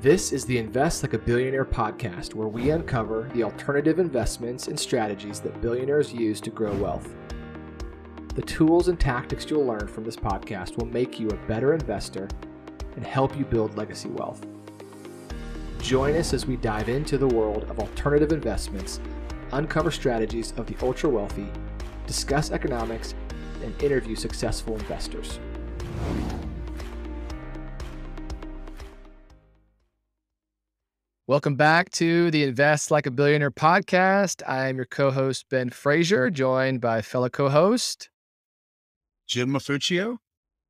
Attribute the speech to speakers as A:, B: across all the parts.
A: This is the Invest Like a Billionaire podcast, where we uncover the alternative investments and strategies that billionaires use to grow wealth. The tools and tactics you'll learn from this podcast will make you a better investor and help you build legacy wealth. Join us as we dive into the world of alternative investments, uncover strategies of the ultra wealthy, discuss economics, and interview successful investors. Welcome back to the Invest Like a Billionaire podcast. I am your co host, Ben Fraser, joined by fellow co host,
B: Jim Maffuccio.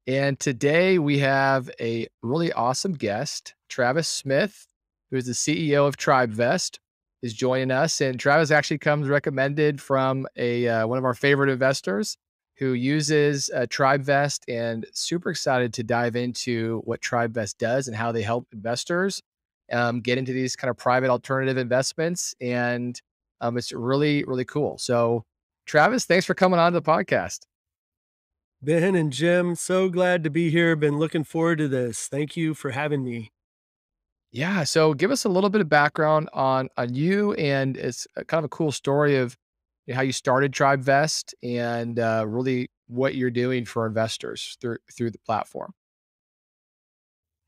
A: And today we have a really awesome guest, Travis Smith, who is the CEO of TribeVest, is joining us. And Travis actually comes recommended from a uh, one of our favorite investors who uses uh, TribeVest and super excited to dive into what TribeVest does and how they help investors um, get into these kind of private alternative investments. And um, it's really, really cool. So, Travis, thanks for coming on to the podcast.
C: Ben and Jim, so glad to be here. Been looking forward to this. Thank you for having me.
A: Yeah. So, give us a little bit of background on on you, and it's kind of a cool story of how you started TribeVest and uh, really what you're doing for investors through through the platform.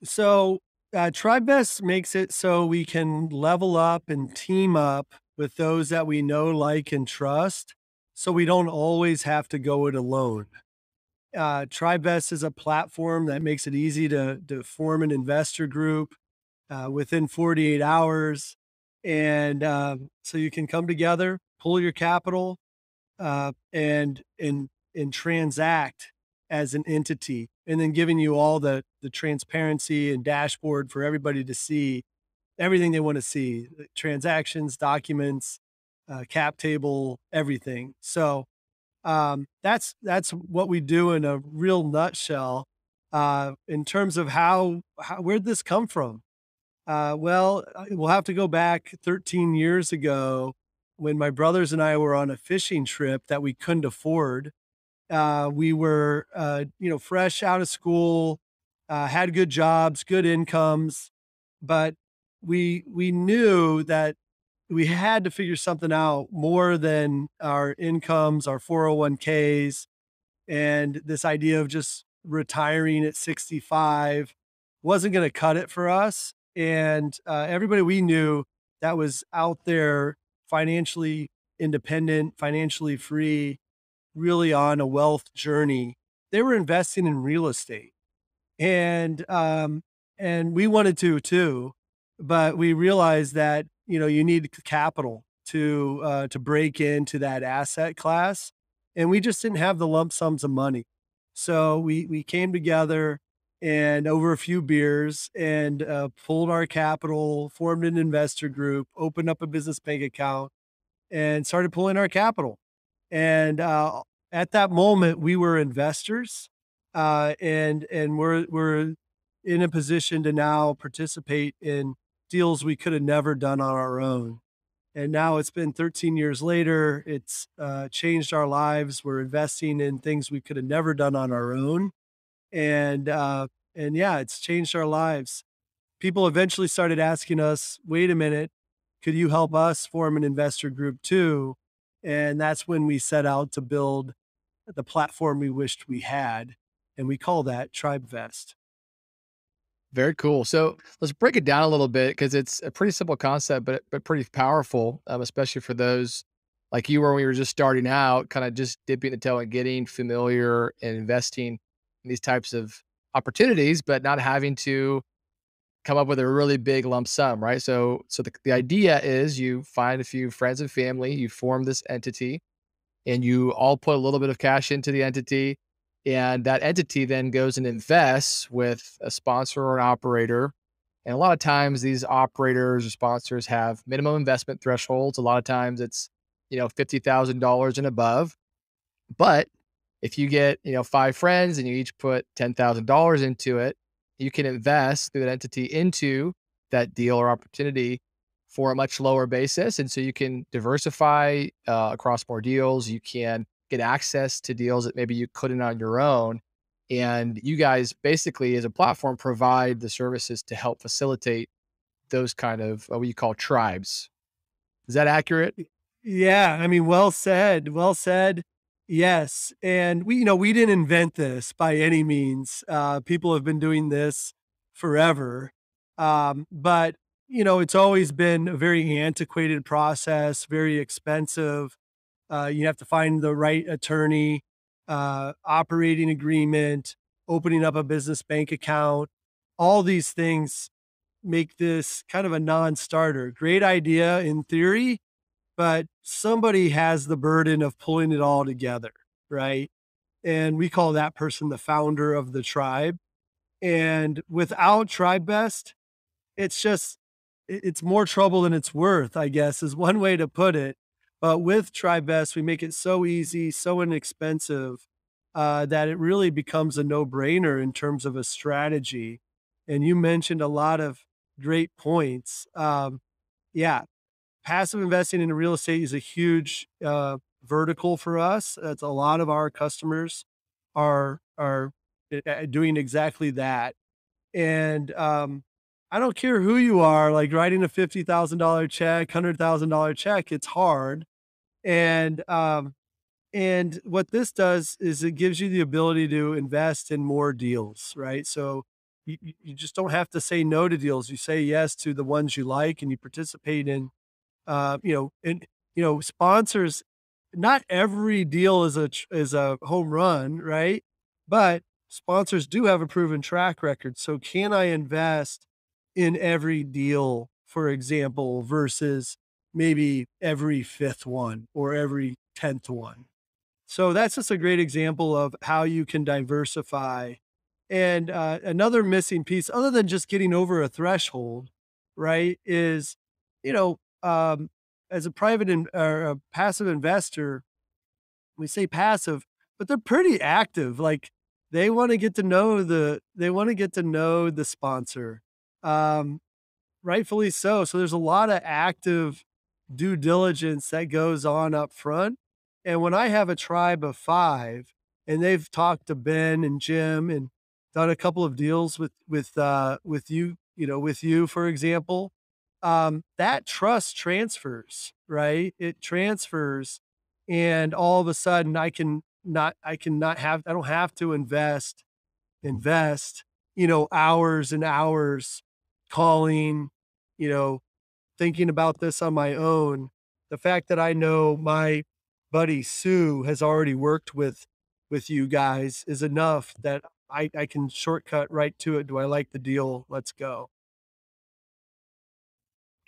C: So, uh, TribeVest makes it so we can level up and team up with those that we know, like, and trust. So we don't always have to go it alone. Uh, TribeVest is a platform that makes it easy to, to form an investor group uh, within 48 hours. And uh, so you can come together, pull your capital, uh, and, and, and transact as an entity and then giving you all the the transparency and dashboard for everybody to see everything they want to see transactions documents uh, cap table everything. So um, that's that's what we do in a real nutshell uh, in terms of how, how where'd this come from? Uh, well we'll have to go back 13 years ago when my brothers and i were on a fishing trip that we couldn't afford uh, we were, uh, you know, fresh out of school, uh, had good jobs, good incomes, but we we knew that we had to figure something out more than our incomes, our 401ks, and this idea of just retiring at 65 wasn't going to cut it for us. And uh, everybody we knew that was out there financially independent, financially free, really on a wealth journey, they were investing in real estate. And um, and we wanted to too, but we realized that you know you need capital to uh, to break into that asset class, and we just didn't have the lump sums of money. So we we came together and over a few beers and uh, pulled our capital, formed an investor group, opened up a business bank account, and started pulling our capital. And uh, at that moment, we were investors, uh, and and we're we're in a position to now participate in deals we could have never done on our own. And now it's been 13 years later. It's uh, changed our lives. We're investing in things we could have never done on our own, and uh, and yeah, it's changed our lives. People eventually started asking us, "Wait a minute, could you help us form an investor group too?" And that's when we set out to build the platform we wished we had. And we call that TribeVest.
A: Very cool. So let's break it down a little bit because it's a pretty simple concept, but but pretty powerful, um, especially for those like you were when you were just starting out, kind of just dipping the toe and getting familiar and investing in these types of opportunities, but not having to come up with a really big lump sum, right? So so the, the idea is you find a few friends and family, you form this entity, and you all put a little bit of cash into the entity and that entity then goes and invests with a sponsor or an operator and a lot of times these operators or sponsors have minimum investment thresholds a lot of times it's you know $50000 and above but if you get you know five friends and you each put $10000 into it you can invest through an entity into that deal or opportunity for a much lower basis. And so you can diversify uh, across more deals. You can get access to deals that maybe you couldn't on your own. And you guys basically, as a platform, provide the services to help facilitate those kind of uh, what you call tribes. Is that accurate?
C: Yeah, I mean, well said. Well said. Yes, and we, you know, we didn't invent this by any means. Uh, people have been doing this forever, um, but you know, it's always been a very antiquated process, very expensive. Uh, you have to find the right attorney, uh, operating agreement, opening up a business bank account. All these things make this kind of a non-starter. Great idea in theory, but somebody has the burden of pulling it all together, right? And we call that person the founder of the tribe. And without TribeVest, it's just it's more trouble than it's worth, I guess, is one way to put it. But with TribeVest, we make it so easy, so inexpensive uh, that it really becomes a no brainer in terms of a strategy. And you mentioned a lot of great points. Um, yeah, passive investing in real estate is a huge uh, vertical for us. That's a lot of our customers are are eh, eh, doing exactly that. And um, I don't care who you are, like writing a fifty thousand dollar check, hundred thousand dollar check, it's hard. And um, and what this does is it gives you the ability to invest in more deals, right? So you, you just don't have to say no to deals. You say yes to the ones you like, and you participate in, uh, you know, and you know, sponsors. Not every deal is a is a home run, right? But sponsors do have a proven track record. So can I invest in every deal, for example, versus maybe every fifth one or every tenth one? So that's just a great example of how you can diversify. And uh, another missing piece, other than just getting over a threshold, right, is, you know, um, as a private in, or a passive investor, we say passive, but they're pretty active. Like they want to get to know the, they want to get to know the sponsor, um, rightfully so. So there's a lot of active due diligence that goes on up front and when I have a tribe of five and they've talked to Ben and Jim and done a couple of deals with, with, uh, with you, you know, with you, for example, um, that trust transfers, right? It transfers. And all of a sudden I can not, I can not have, I don't have to invest, invest, you know, hours and hours calling, you know, thinking about this on my own. The fact that I know my buddy Sue has already worked with with you guys is enough that I, I can shortcut right to it. Do I like the deal? Let's go.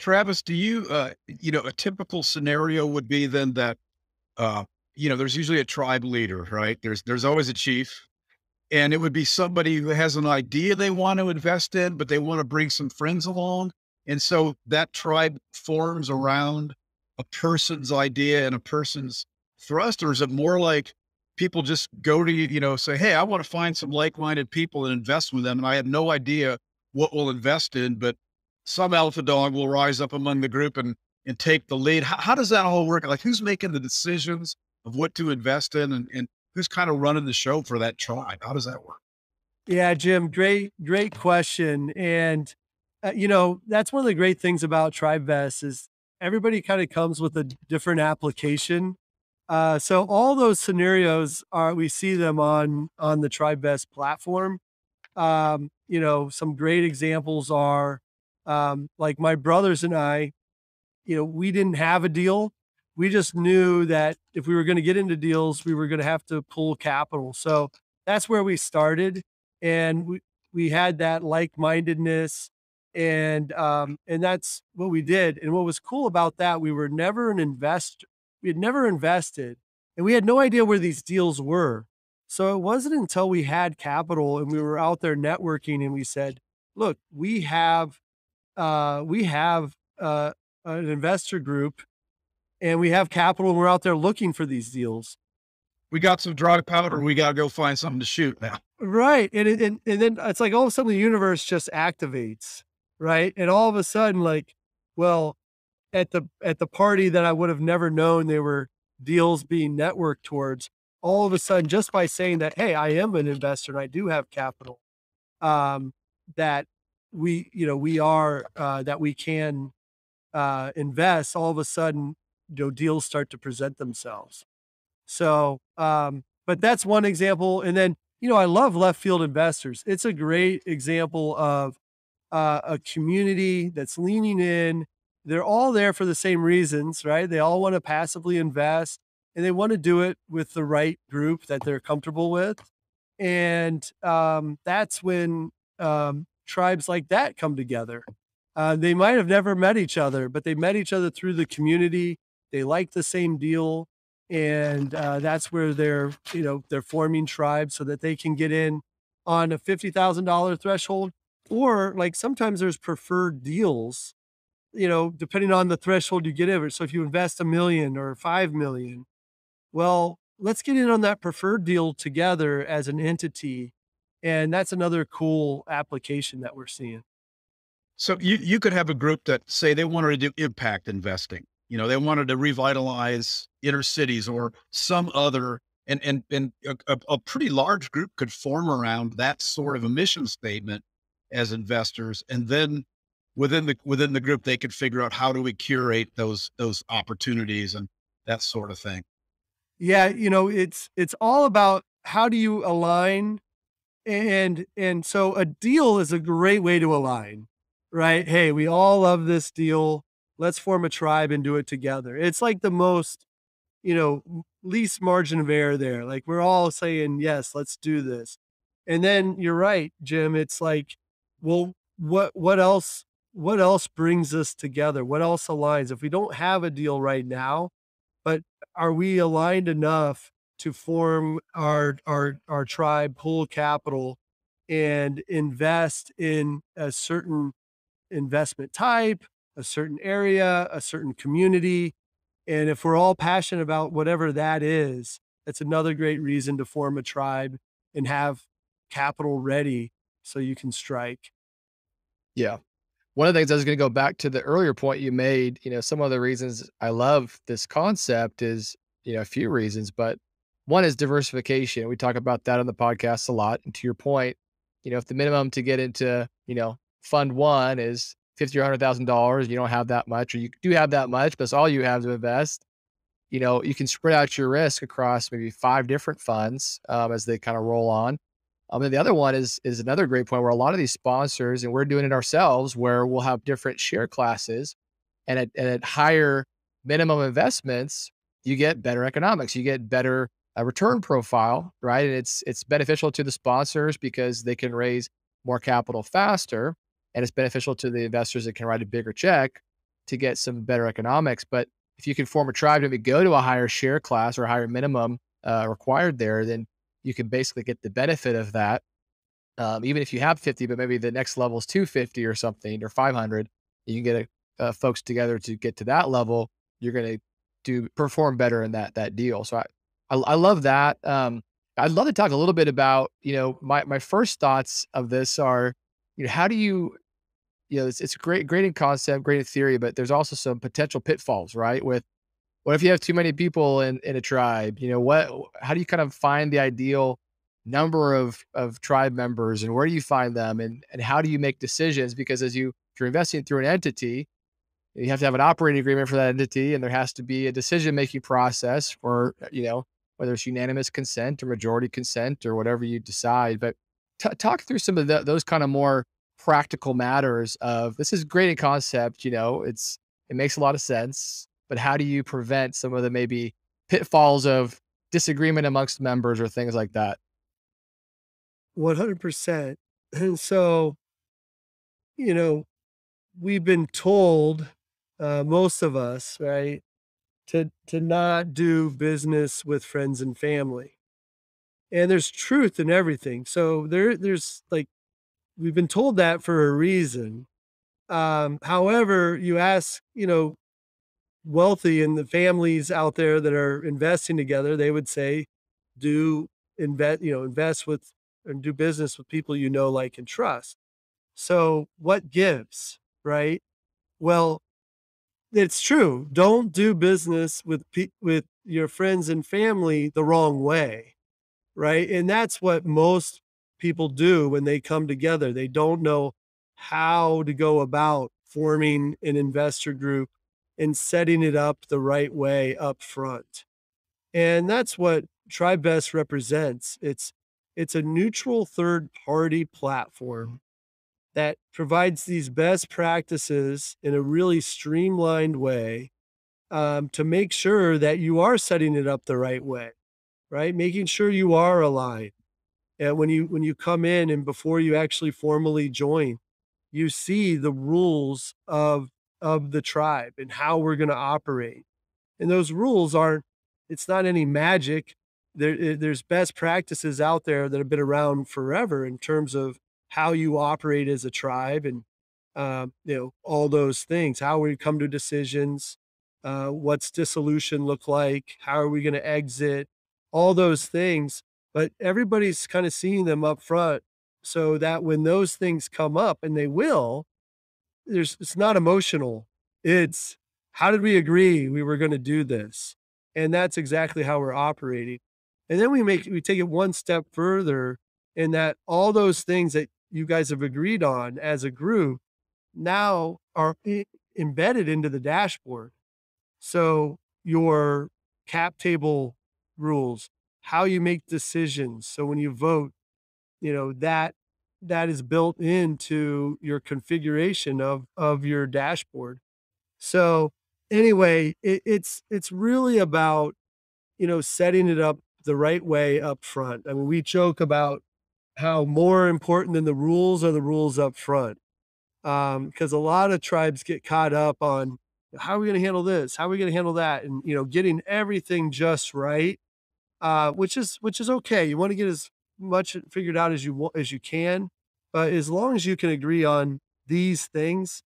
B: Travis, do you, uh, you know, a typical scenario would be then that, uh, you know, there's usually a tribe leader, right? There's, there's always a chief and it would be somebody who has an idea they want to invest in, but they want to bring some friends along. And so that tribe forms around a person's idea and a person's thrust, or is it more like people just go to you, you know, say, Hey, I want to find some like-minded people and invest with them. And I have no idea what we'll invest in, but some alpha dog will rise up among the group and, and take the lead. How, how does that all work? Like who's making the decisions of what to invest in and, and who's kind of running the show for that tribe? How does that work?
C: Yeah, Jim, great, great question. And, uh, you know, that's one of the great things about TribeVest is everybody kind of comes with a different application uh, so all those scenarios are we see them on on the TribeVest platform. Um, you know, some great examples are um, like my brothers and I. You know, we didn't have a deal. We just knew that if we were going to get into deals, we were going to have to pull capital. So that's where we started, and we we had that like mindedness, and um, and that's what we did. And what was cool about that, we were never an investor we had never invested and we had no idea where these deals were. So it wasn't until we had capital and we were out there networking and we said, look, we have, uh, we have, uh, an investor group and we have capital and we're out there looking for these deals.
B: We got some dry powder. We got to go find something to shoot now.
C: Right. And, and, and then it's like all of a sudden the universe just activates. Right. And all of a sudden, like, well, at the at the party that I would have never known there were deals being networked towards. All of a sudden, just by saying that, hey, I am an investor and I do have capital, um, that we, you know, we are uh, that we can uh, invest, all of a sudden, you know, deals start to present themselves. So, um, but that's one example. And then, you know, I love left field investors. It's a great example of uh, a community that's leaning in. They're all there for the same reasons, right? They all want to passively invest and they want to do it with the right group that they're comfortable with. And um, that's when um, tribes like that come together. Uh, they might have never met each other, but they met each other through the community. They like the same deal, and uh, that's where they're you know they're forming tribes so that they can get in on a fifty thousand dollar threshold, or like sometimes there's preferred deals, you know, depending on the threshold you get over. So if you invest a million or five million, well, let's get in on that preferred deal together as an entity, and that's another cool application that we're seeing.
B: So you, you could have a group that say they wanted to do impact investing. You know, they wanted to revitalize inner cities or some other, and and and a, a pretty large group could form around that sort of a mission statement as investors, and then within the within the group they could figure out how do we curate those those opportunities and that sort of thing.
C: Yeah, you know, it's it's all about how do you align and and so a deal is a great way to align right? Hey, we all love this deal. Let's form a tribe and do it together. It's like the most, you know, least margin of error there. Like we're all saying, yes, let's do this. And then you're right, Jim. It's like, well, what what else what else brings us together? What else aligns? If we don't have a deal right now, but are we aligned enough to form our our our tribe, pool capital, and invest in a certain investment type, a certain area, a certain community. And if we're all passionate about whatever that is, that's another great reason to form a tribe and have capital ready so you can strike.
A: Yeah. One of the things I was going to go back to the earlier point you made, you know, some of the reasons I love this concept is, you know, a few reasons, but one is diversification. We talk about that on the podcast a lot. And to your point, you know, if the minimum to get into, you know, fund one is fifty or hundred thousand dollars, you don't have that much, or you do have that much, but it's all you have to invest. You know, you can spread out your risk across maybe five different funds um, as they kind of roll on. Um, and the other one is is another great point where a lot of these sponsors, and we're doing it ourselves, where we'll have different share classes, and at, and at higher minimum investments, you get better economics, you get better a return profile, right? And it's it's beneficial to the sponsors because they can raise more capital faster and it's beneficial to the investors that can write a bigger check to get some better economics. But if you can form a tribe to go to a higher share class or higher minimum uh, required there, then you can basically get the benefit of that. Um, even if you have 50, but maybe the next level is 250 or something or 500, you can get a, uh, folks together to get to that level. You're going to do perform better in that that deal. So I, I, I love that. Um, I'd love to talk a little bit about you know my my first thoughts of this are you know how do you you know, it's it's great, great in concept, great in theory, but there's also some potential pitfalls, right? With what if you have too many people in in a tribe? You know, what how do you kind of find the ideal number of of tribe members and where do you find them and and how do you make decisions? Because as you if you're investing through an entity, you have to have an operating agreement for that entity and there has to be a decision making process for you know whether it's unanimous consent or majority consent or whatever you decide but t- talk through some of the, those kind of more practical matters of this is great in concept, you know, it's it makes a lot of sense, but how do you prevent some of the maybe pitfalls of disagreement amongst members or things like that?
C: 100%. And so, you know, we've been told, uh, most of us, right, to to not do business with friends and family. And there's truth in everything. So there there's like we've been told that for a reason. Um, however, you ask, you know, wealthy and the families out there that are investing together, they would say, do invest, you know, invest with and do business with people you know, like, and trust. So what gives, right? Well, it's true. Don't do business with pe- with your friends and family the wrong way, right? And that's what most people do when they come together. They don't know how to go about forming an investor group and setting it up the right way up front. And that's what TribeVest represents. It's it's a neutral third party platform that provides these best practices in a really streamlined way um, to make sure that you are setting it up the right way, right? Making sure you are aligned. And when you when you come in and before you actually formally join, you see the rules of of the tribe and how we're going to operate. And those rules aren't it's not any magic. There, eh, there's best practices out there that have been around forever in terms of how you operate as a tribe and um, you know all those things how we come to decisions uh, what's dissolution look like how are we going to exit all those things but everybody's kind of seeing them up front so that when those things come up and they will there's it's not emotional. It's how did we agree we were going to do this? And that's exactly how we're operating. And then we make we take it one step further in that all those things that you guys have agreed on as a group now are embedded into the dashboard. So your cap table rules, how you make decisions. So when you vote, you know, that that is built into your configuration of of your dashboard. So anyway, it, it's it's really about you know setting it up the right way up front. I mean, we joke about how more important than the rules are the rules up front. Um, because a lot of tribes get caught up on how are we going to handle this? How are we going to handle that? And you know, getting everything just right, uh, which is which is okay. You want to get as much figured out as you as you can, but as long as you can agree on these things,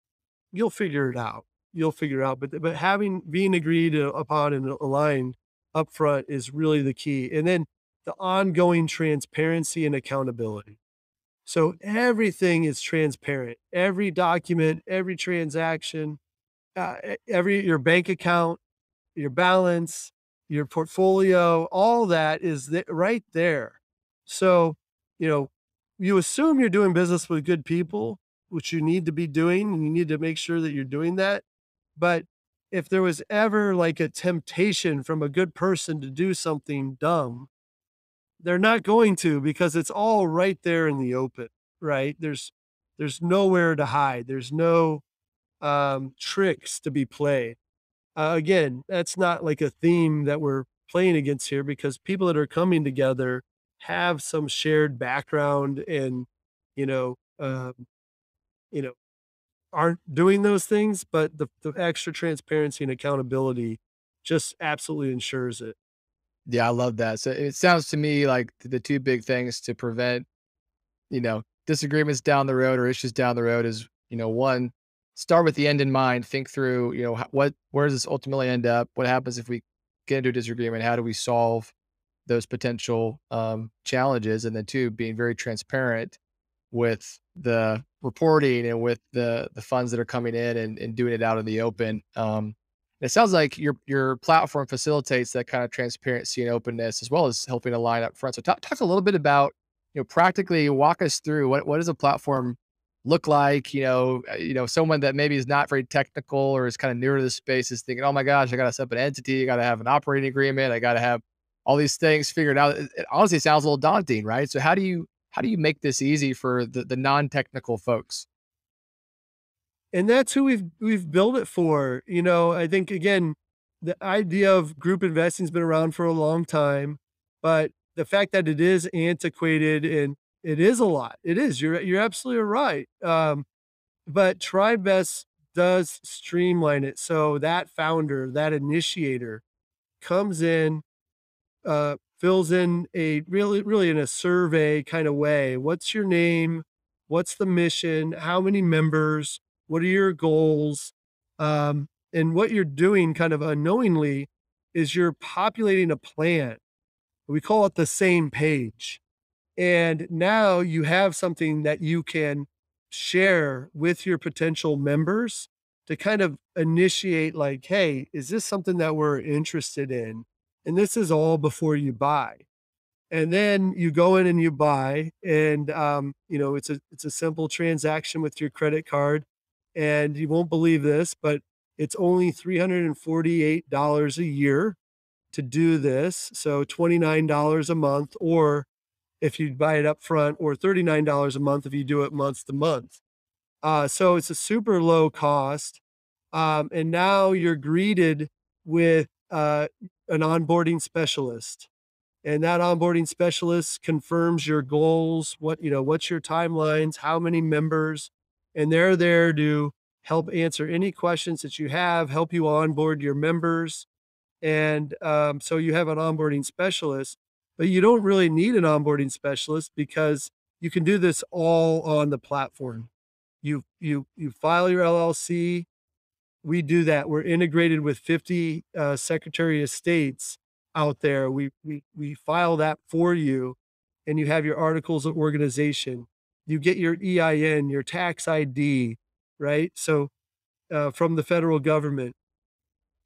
C: you'll figure it out. You'll figure it out. But but having being agreed upon and aligned up front is really the key. And then the ongoing transparency and accountability. So everything is transparent. Every document, every transaction, uh, every your bank account, your balance, your portfolio, all that is th- right there. So, you know, you assume you're doing business with good people, which you need to be doing, and you need to make sure that you're doing that. But if there was ever like a temptation from a good person to do something dumb, they're not going to because it's all right there in the open, right? There's there's nowhere to hide. There's no um, tricks to be played. Uh, again, that's not like a theme that we're playing against here because people that are coming together have some shared background and you know um, you know aren't doing those things, but the, the extra transparency and accountability just absolutely ensures it.
A: Yeah, I love that. So it sounds to me like the two big things to prevent, you know, disagreements down the road or issues down the road is, you know, one, start with the end in mind. Think through, you know, what, where does this ultimately end up? What happens if we get into a disagreement? How do we solve those potential um, challenges? And then two, being very transparent with the reporting and with the the funds that are coming in and, and doing it out in the open. Um, it sounds like your your platform facilitates that kind of transparency and openness as well as helping to line up front. So talk, talk a little bit about, you know, practically walk us through what, what does a platform look like? You know, uh, you know, someone that maybe is not very technical or is kind of newer to the space is thinking, oh my gosh, I got to set up an entity, I got to have an operating agreement, I got to have all these things figured out. It, it honestly sounds a little daunting, right? So how do you how do you make this easy for the, the non-technical folks?
C: And that's who we've we've built it for. You know, I think again, the idea of group investing has been around for a long time, but the fact that it is antiquated and it is a lot. It is. You're you're absolutely right. Um, but TribeVest does streamline it so that founder, that initiator, comes in, uh, fills in a really really in a survey kind of way. What's your name? What's the mission? How many members? What are your goals? Um, and what you're doing kind of unknowingly is you're populating a plan. We call it the same page. And now you have something that you can share with your potential members to kind of initiate, like, hey, is this something that we're interested in? And this is all before you buy. and then you go in and you buy and um, you know it's a it's a simple transaction with your credit card and you won't believe this but it's only $348 a year to do this so $29 a month or if you buy it up front or $39 a month if you do it month to month. Uh, so it's a super low cost um, and now you're greeted with uh, an onboarding specialist and that onboarding specialist confirms your goals what you know what's your timelines how many members and they're there to help answer any questions that you have help you onboard your members and um, so you have an onboarding specialist but you don't really need an onboarding specialist because you can do this all on the platform you you you file your llc we do that we're integrated with 50 uh, secretary of states out there. We, we, we file that for you and you have your articles of organization. You get your EIN, your tax ID, right? So uh, from the federal government.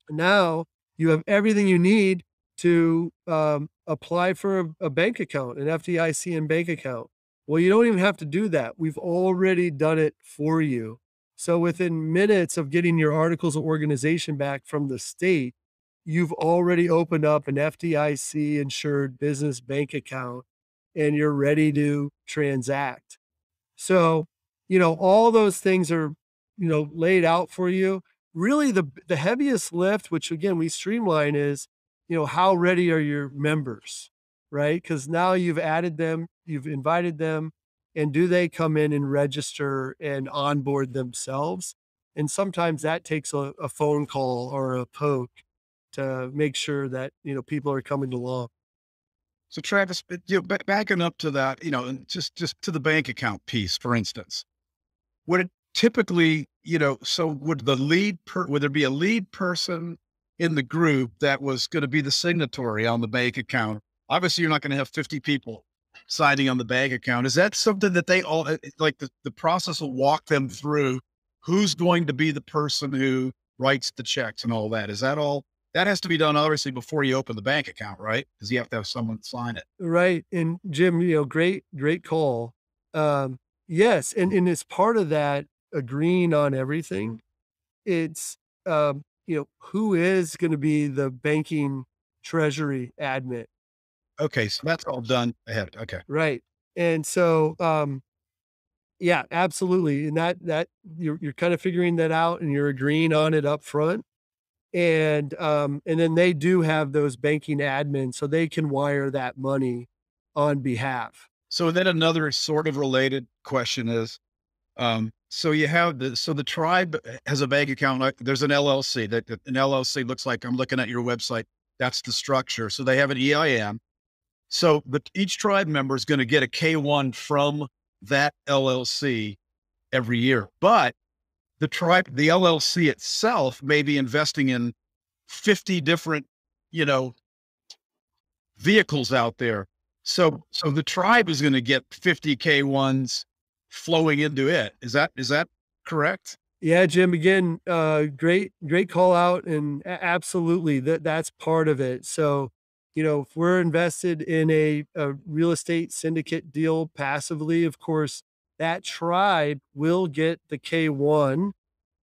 C: Now you have everything you need to um, apply for a, a bank account, an FDIC and bank account. Well, you don't even have to do that. We've already done it for you. So within minutes of getting your articles of organization back from the state, you've already opened up an FDIC insured business bank account and you're ready to transact. So, you know, all those things are, you know, laid out for you. Really the the heaviest lift, which again we streamline is, you know, how ready are your members, right? Cuz now you've added them, you've invited them, and do they come in and register and onboard themselves? And sometimes that takes a, a phone call or a poke to make sure that you know people are coming along.
B: So Travis, you know, backing up to that, you know, just just to the bank account piece, for instance, would it typically, you know, so would the lead per would there be a lead person in the group that was going to be the signatory on the bank account? Obviously, you're not going to have 50 people signing on the bank account. Is that something that they all eh, eh, like the, the process will walk them through who's going to be the person who writes the checks and all that? Is that all that has to be done obviously before you open the bank account, right? Because you have to have someone sign it.
C: Right. And Jim, you know, great, great call. Um, yes. And, and it's part of that agreeing on everything. It's, um, you know, who is going to be the banking treasury admin?
B: Okay. So that's all done ahead. Okay.
C: Right. And so, um, yeah, absolutely. And that, that you're, you're kind of figuring that out and you're agreeing on it up front and um, and then they do have those banking admins, so they can wire that money on behalf.
B: So then another sort of related question is, um, so you have the so the tribe has a bank account. There's an LLC that an LLC looks like. I'm looking at your website. That's the structure. So they have an EIN. So the, each tribe member is going to get a K1 from that LLC every year, but the tribe, the LLC itself may be investing in 50 different, you know, vehicles out there. So, so the tribe is going to get 50 K1s flowing into it. Is that, is that correct?
C: Yeah, Jim, again, uh, great, great call out. And absolutely that that's part of it. So, you know, if we're invested in a, a real estate syndicate deal passively, of course, that tribe will get the K1.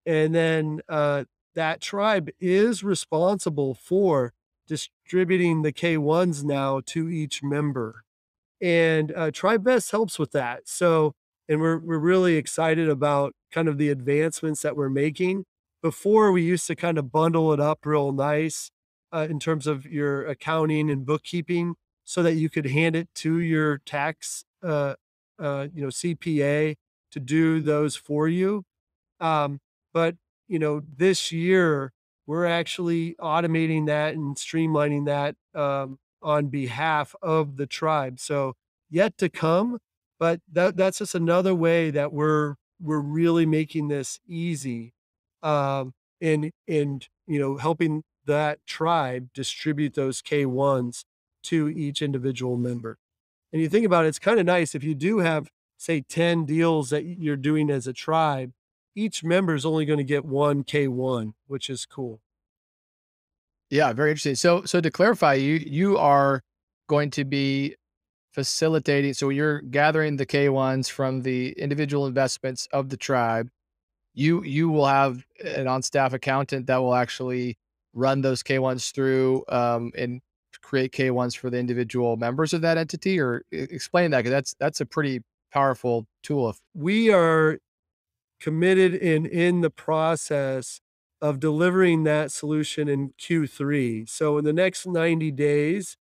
C: And then uh, that tribe is responsible for distributing the K1s now to each member. And uh, TribeVest helps with that. So, and we're, we're really excited about kind of the advancements that we're making. Before, we used to kind of bundle it up real nice uh, in terms of your accounting and bookkeeping so that you could hand it to your tax uh, uh, you know, CPA to do those for you. Um, but you know, this year we're actually automating that and streamlining that um, on behalf of the tribe. So yet to come, but that that's just another way that we're we're really making this easy, um, and and you know helping that tribe distribute those K ones to each individual member. And you think about it, it's kind of nice if you do have, say, 10 deals that you're doing as a tribe, each member is only going to get one K1, which is cool.
A: Yeah, very interesting. So, so to clarify, you you are going to be facilitating. So you're gathering the K1s from the individual investments of the tribe. You you will have an on-staff accountant that will actually run those K1s through um, and create K1s for the individual members of that entity, or explain that because that's that's a pretty powerful tool.
C: We are committed in in the process of delivering that solution in Q3. So in the next 90 days,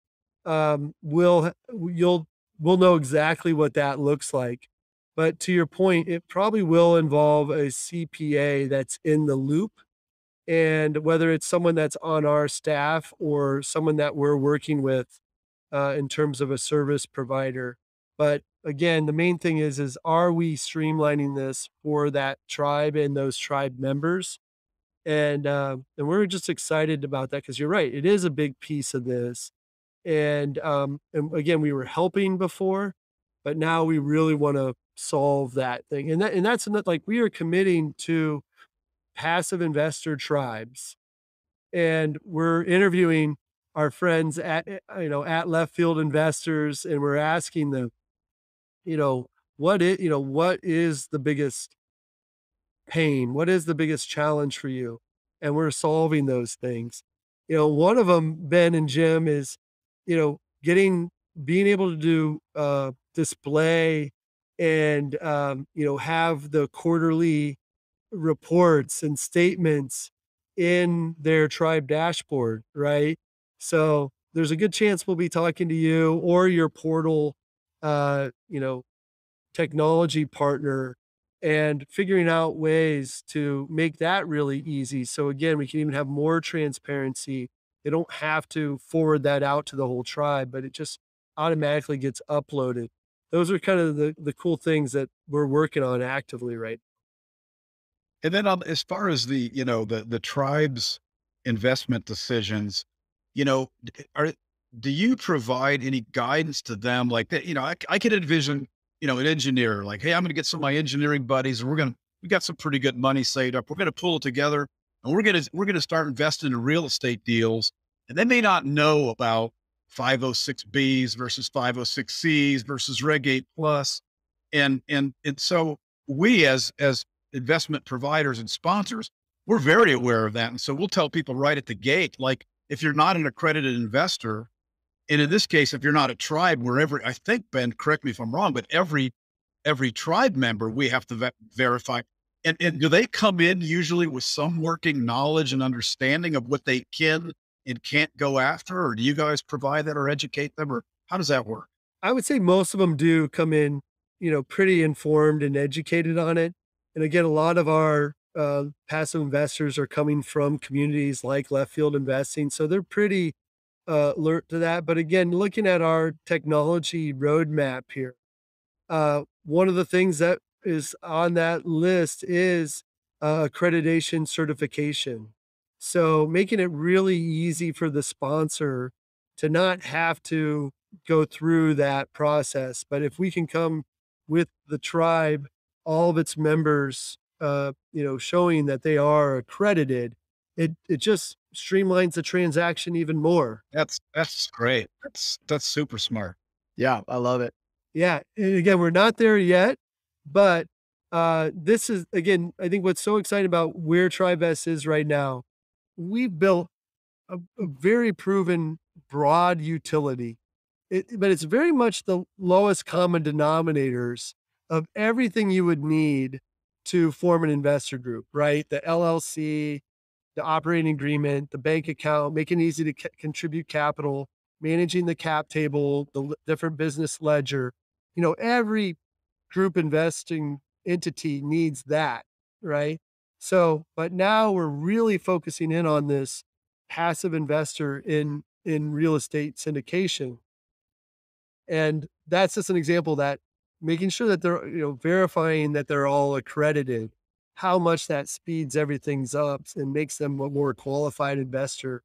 C: um, we'll you'll we'll know exactly what that looks like. But to your point, it probably will involve a CPA that's in the loop. And whether it's someone that's on our staff or someone that we're working with uh, in terms of a service provider. But again, the main thing is, is are we streamlining this for that tribe and those tribe members? And uh, and we're just excited about that because you're right, it is a big piece of this. And um, and again, we were helping before, but now we really want to solve that thing. And that and that's not, like we are committing to passive investor tribes, and we're interviewing our friends at eh, you know at left field investors, and we're asking them, you know, what is you know what is the biggest pain? What is the biggest challenge for you? And we're solving those things. You know, one of them, Ben and Jim, is, you know, getting, being able to do uh, display and, um, you know, have the quarterly reports and statements in their tribe dashboard, right? So there's a good chance we'll be talking to you or your portal, uh, you know, technology partner and figuring out ways to make that really easy. So again, we can even have more transparency. They don't have to forward that out to the whole tribe, but it just automatically gets uploaded. Those are kind of the, the cool things that we're working on actively right
B: and then um, as far as the you know the the tribes investment decisions you know are do you provide any guidance to them like that you know I, I could envision you know, an engineer, like, hey, I'm going to get some of my engineering buddies and we're going to, we got some pretty good money saved up. We're going to pull it together and we're going to, we're going to start investing in real estate deals. And they may not know about 506Bs versus 506Cs versus Reg A plus. And, and, and so we as, as investment providers and sponsors, we're very aware of that. And so we'll tell people right at the gate, like, if you're not an accredited investor, and in this case, if you're not a tribe, wherever I think Ben, correct me if I'm wrong, but every every tribe member we have to ve- verify. And, and do they come in usually with some working knowledge and understanding of what they can and can't go after, or do you guys provide that or educate them, or how does that work?
C: I would say most of them do come in, you know, pretty informed and educated on it. And again, a lot of our uh, passive investors are coming from communities like left field investing, so they're pretty uh, alert to that. But again, looking at our technology roadmap here, uh, one of the things that is on that list is uh, accreditation certification. So making it really easy for the sponsor to not have to go through that process. But if we can come with the tribe, all of its members, uh, you know, showing that they are accredited, it it just streamlines the transaction even more.
B: That's that's great. That's that's super smart.
A: Yeah, I love it.
C: Yeah, and again, we're not there yet, but uh, this is again, I think what's so exciting about where TribeVest is right now. We've built a, a very proven broad utility, it, but it's very much the lowest common denominators of everything you would need to form an investor group, right? The LLC, the operating agreement, the bank account, making it easy to c- contribute capital, managing the cap table, the l- different business ledger. You know, every group investing entity needs that, right? So, but now we're really focusing in on this passive investor in in real estate syndication. And that's just an example that making sure that they're, you know, verifying that they're all accredited how much that speeds everything's up and makes them a more qualified investor,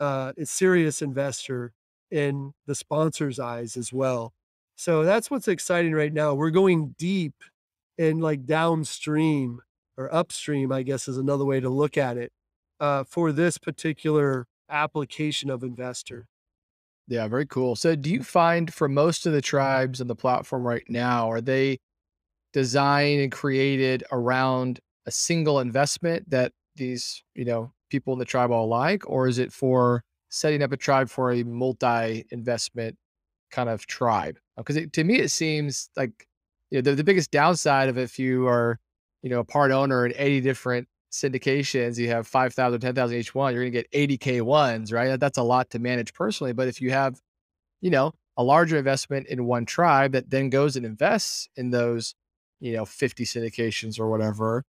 C: uh, a serious investor in the sponsor's eyes as well. So that's what's exciting right now. We're going deep and like downstream or upstream, I guess is another way to look at it uh, for this particular application of investor.
A: Yeah, very cool. So do you find for most of the tribes on the platform right now, are they designed and created around a single investment that these, you know, people in the tribe all like, or is it for setting up a tribe for a multi-investment kind of tribe? Uh, because to me, it seems like you know, the, the biggest downside of if you are, you know, a part owner in 80 different syndications, you have 5,000, 10,000 each one, you're going to get 80 K ones, right? That's a lot to manage personally. But if you have, you know, a larger investment in one tribe that then goes and invests in those, you know, 50 syndications or whatever,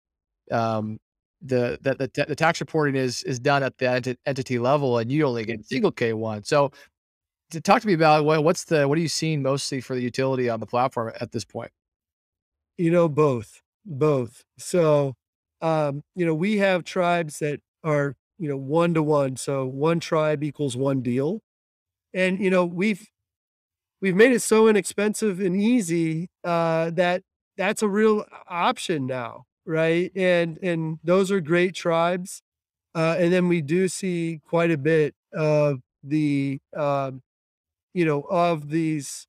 A: um, the, the, the, the tax reporting is, is done at the ent- entity level and you only get single K one. So to talk to me about what, what's the, what are you seeing mostly for the utility on the platform at this point?
C: You know, both, both. So, um, you know, we have tribes that are, you know, one to one. So one tribe equals one deal. And, you know, we've, we've made it so inexpensive and easy, uh, that that's a real option now. Right. And, and those are great tribes. Uh, and then we do see quite a bit of the, um, you know, of these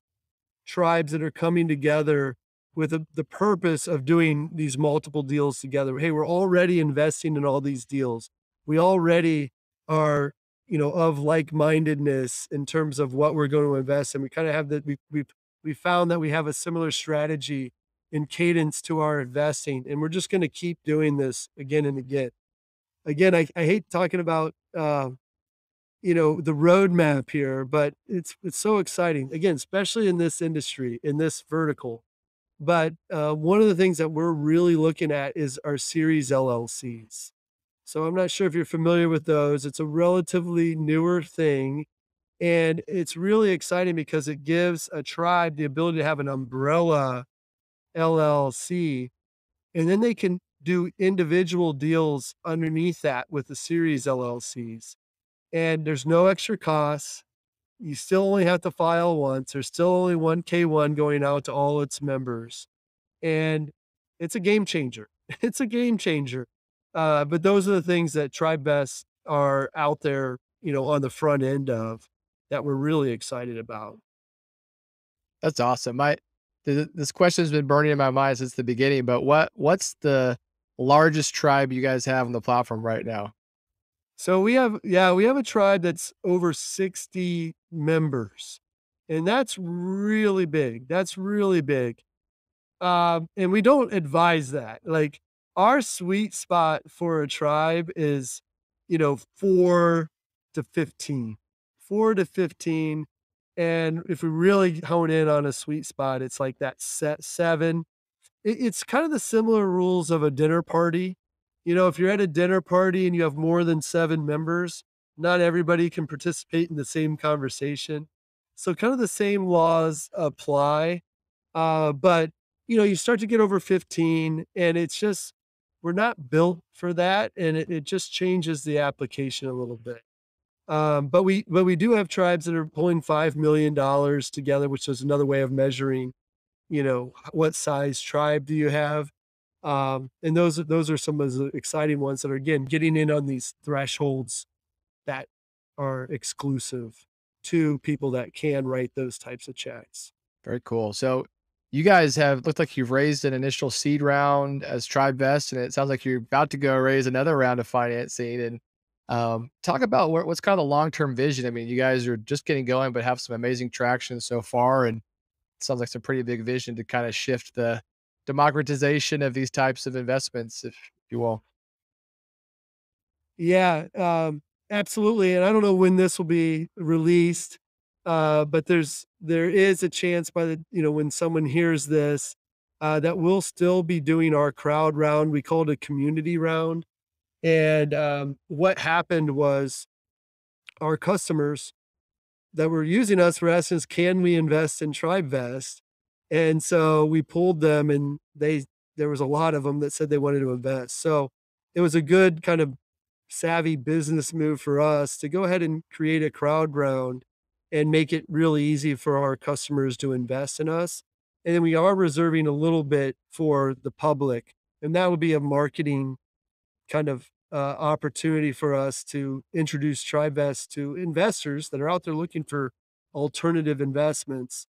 C: tribes that are coming together with the, the purpose of doing these multiple deals together. Hey, we're already investing in all these deals. We already are, you know, of like-mindedness in terms of what we're going to invest in. We kind of have that we we we found that we have a similar strategy in cadence to our investing, and we're just going to keep doing this again and again. Again, I, I hate talking about uh, you know the roadmap here, but it's it's so exciting. Again, especially in this industry, in this vertical, but uh, one of the things that we're really looking at is our series LLCs. So I'm not sure if you're familiar with those. It's a relatively newer thing. And it's really exciting because it gives a tribe the ability to have an umbrella LLC. And then they can do individual deals underneath that with the series LLCs. And there's no extra costs you still only have to file once. There's still only one K1 going out to all its members. And it's a game changer. It's a game changer. Uh, but those are the things that TribeVest are out there, you know, on the front end of that we're really excited about.
A: That's awesome. My this question has been burning in my mind since the beginning. But what what's the largest tribe you guys have on the platform right now?
C: So we have, yeah, we have a tribe that's over 60 members, and that's really big. That's really big. Um, and we don't advise that. Like our sweet spot for a tribe is, you know, four to 15, four to 15. And if we really hone in on a sweet spot, it's like that set seven. It, it's kind of the similar rules of a dinner party you know, if you're at a dinner party and you have more than seven members, not everybody can participate in the same conversation. So, kind of the same laws apply. Uh, but, you know, you start to get over 15, and it's just, we're not built for that. And it, it just changes the application a little bit. Um, but we but we do have tribes that are pulling five million dollars together, which is another way of measuring, you know, what size tribe do you have. Um, and those those are some of the exciting ones that are again getting in on these thresholds that are exclusive to people that can write those types of checks.
A: Very cool. So you guys have looked like you've raised an initial seed round as TribeVest, and it sounds like you're about to go raise another round of financing. And um, talk about what, what's kind of the long term vision. I mean, you guys are just getting going, but have some amazing traction so far, and it sounds like some pretty big vision to kind of shift the democratization of these types of investments, if you will.
C: Yeah, um, absolutely. And I don't know when this will be released, uh, but there's there is a chance by the you know when someone hears this uh, that we'll still be doing our crowd round. We call it a community round. And um, what happened was our customers that were using us were asking us, can we invest in TribeVest? And so we pulled them and they there was a lot of them that said they wanted to invest. So it was a good kind of savvy business move for us to go ahead and create a crowd round and make it really easy for our customers to invest in us. And then we are reserving a little bit for the public. And that would be a marketing kind of uh, opportunity for us to introduce TribeVest to investors that are out there looking for alternative investments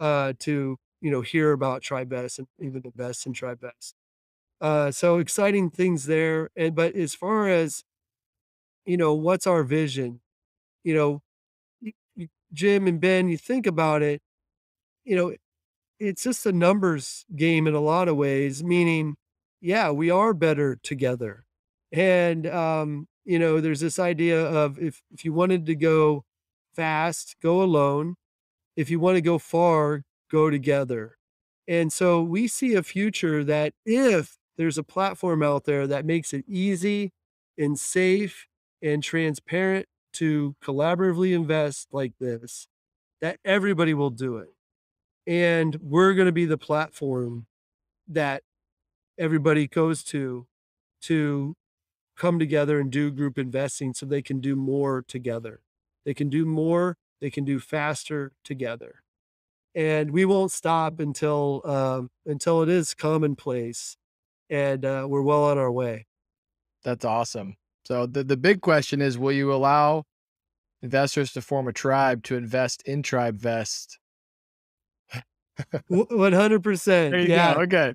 C: uh, to you know hear about TribeVest and even invest in TribeVest. Uh, so exciting things there. And but as far as you know, what's our vision? You know, y- y- Jim and Ben, you think about it. You know, it's just a numbers game in a lot of ways. Meaning, yeah, we are better together. And um, you know, there's this idea of if if you wanted to go fast, go alone. If you want to go far, go together. And so we see a future that if there's a platform out there that makes it easy and safe and transparent to collaboratively invest like this, that everybody will do it. And we're going to be the platform that everybody goes to to come together and do group investing so they can do more together. They can do more, they can do faster together. And we won't stop until um, until it is commonplace and uh, we're well on our way.
A: That's awesome. So the the big question is, will you allow investors to form a tribe to invest in TribeVest?
C: One hundred percent.
A: There you
C: Yeah.
A: go. Okay.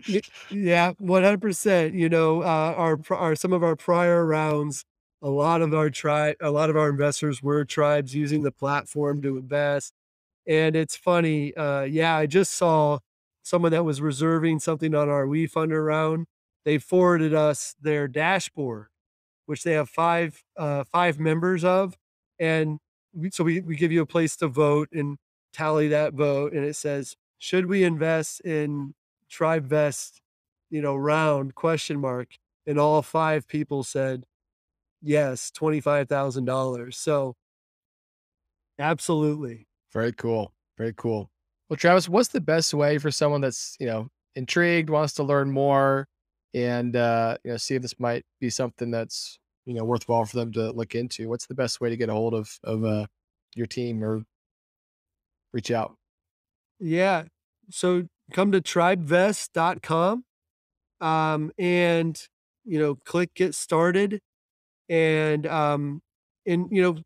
C: Yeah, 100%. You know, uh, our, our some of our prior rounds, a lot of our tribe, a lot of our investors were tribes using the platform to invest. And it's funny. Uh, yeah, I just saw someone that was reserving something on our We WeFunder round. They forwarded us their dashboard, which they have five uh, five members of, and we, so we we give you a place to vote and tally that vote, and it says should we invest in TribeVest, you know, round question mark, and all five people said yes, twenty five thousand dollars. So absolutely.
A: Very cool. Very cool. Well, Travis, what's the best way for someone that's, you know, intrigued, wants to learn more, and uh, you know, see if this might be something that's, you know, worthwhile for them to look into? What's the best way to get a hold of of uh, your team or reach out?
C: Yeah. So come to tribevest.com um, and, you know, click get started and, um, and, you know,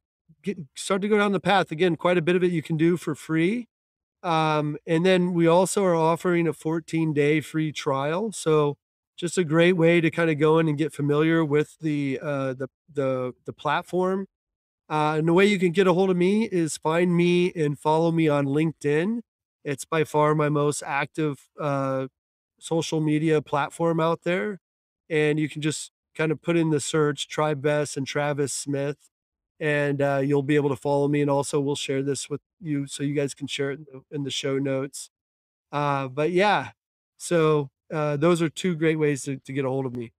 C: get, start to go down the path. Again, quite a bit of it you can do for free. Um, and then we also are offering a 14 day free trial. So just a great way to kind of go in and get familiar with the, uh, the, the, the platform. Uh, and the way you can get a hold of me is find me and follow me on LinkedIn. It's by far my most active uh, social media platform out there. And you can just kind of put in the search TribeVest and Travis Smith, and uh, you'll be able to follow me. And also, we'll share this with you so you guys can share it in the, in the show notes. Uh, but yeah, so uh, those are two great ways to, to get a hold of me.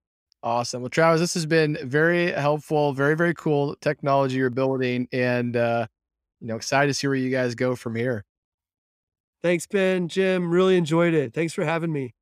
A: Awesome. Well, Travis, this has been very helpful, very, very cool technology you're building, and uh, you know, excited to see where you guys go from here.
C: Thanks, Ben, Jim. Really enjoyed it. Thanks for having me.